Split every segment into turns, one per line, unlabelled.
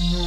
you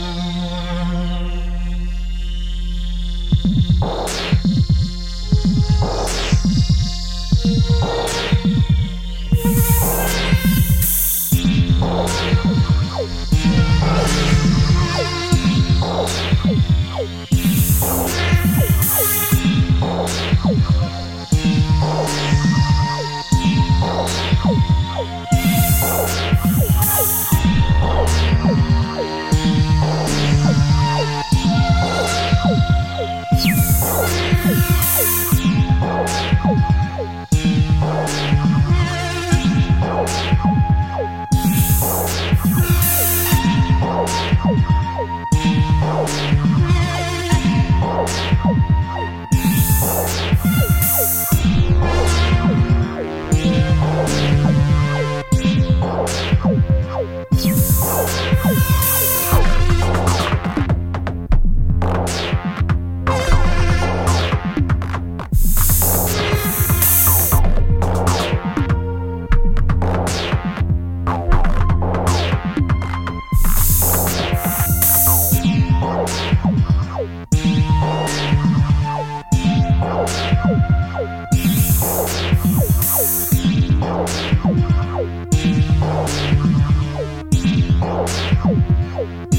you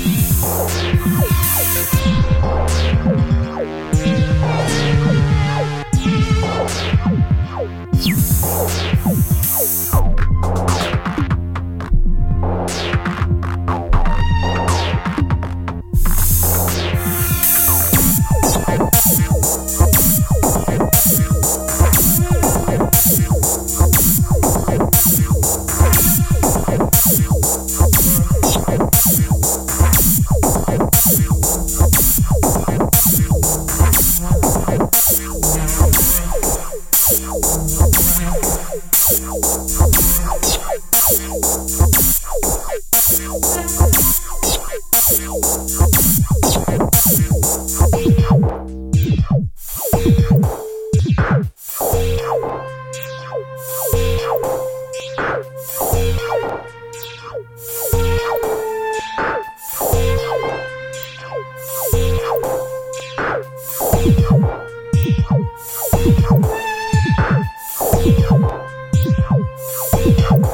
Thank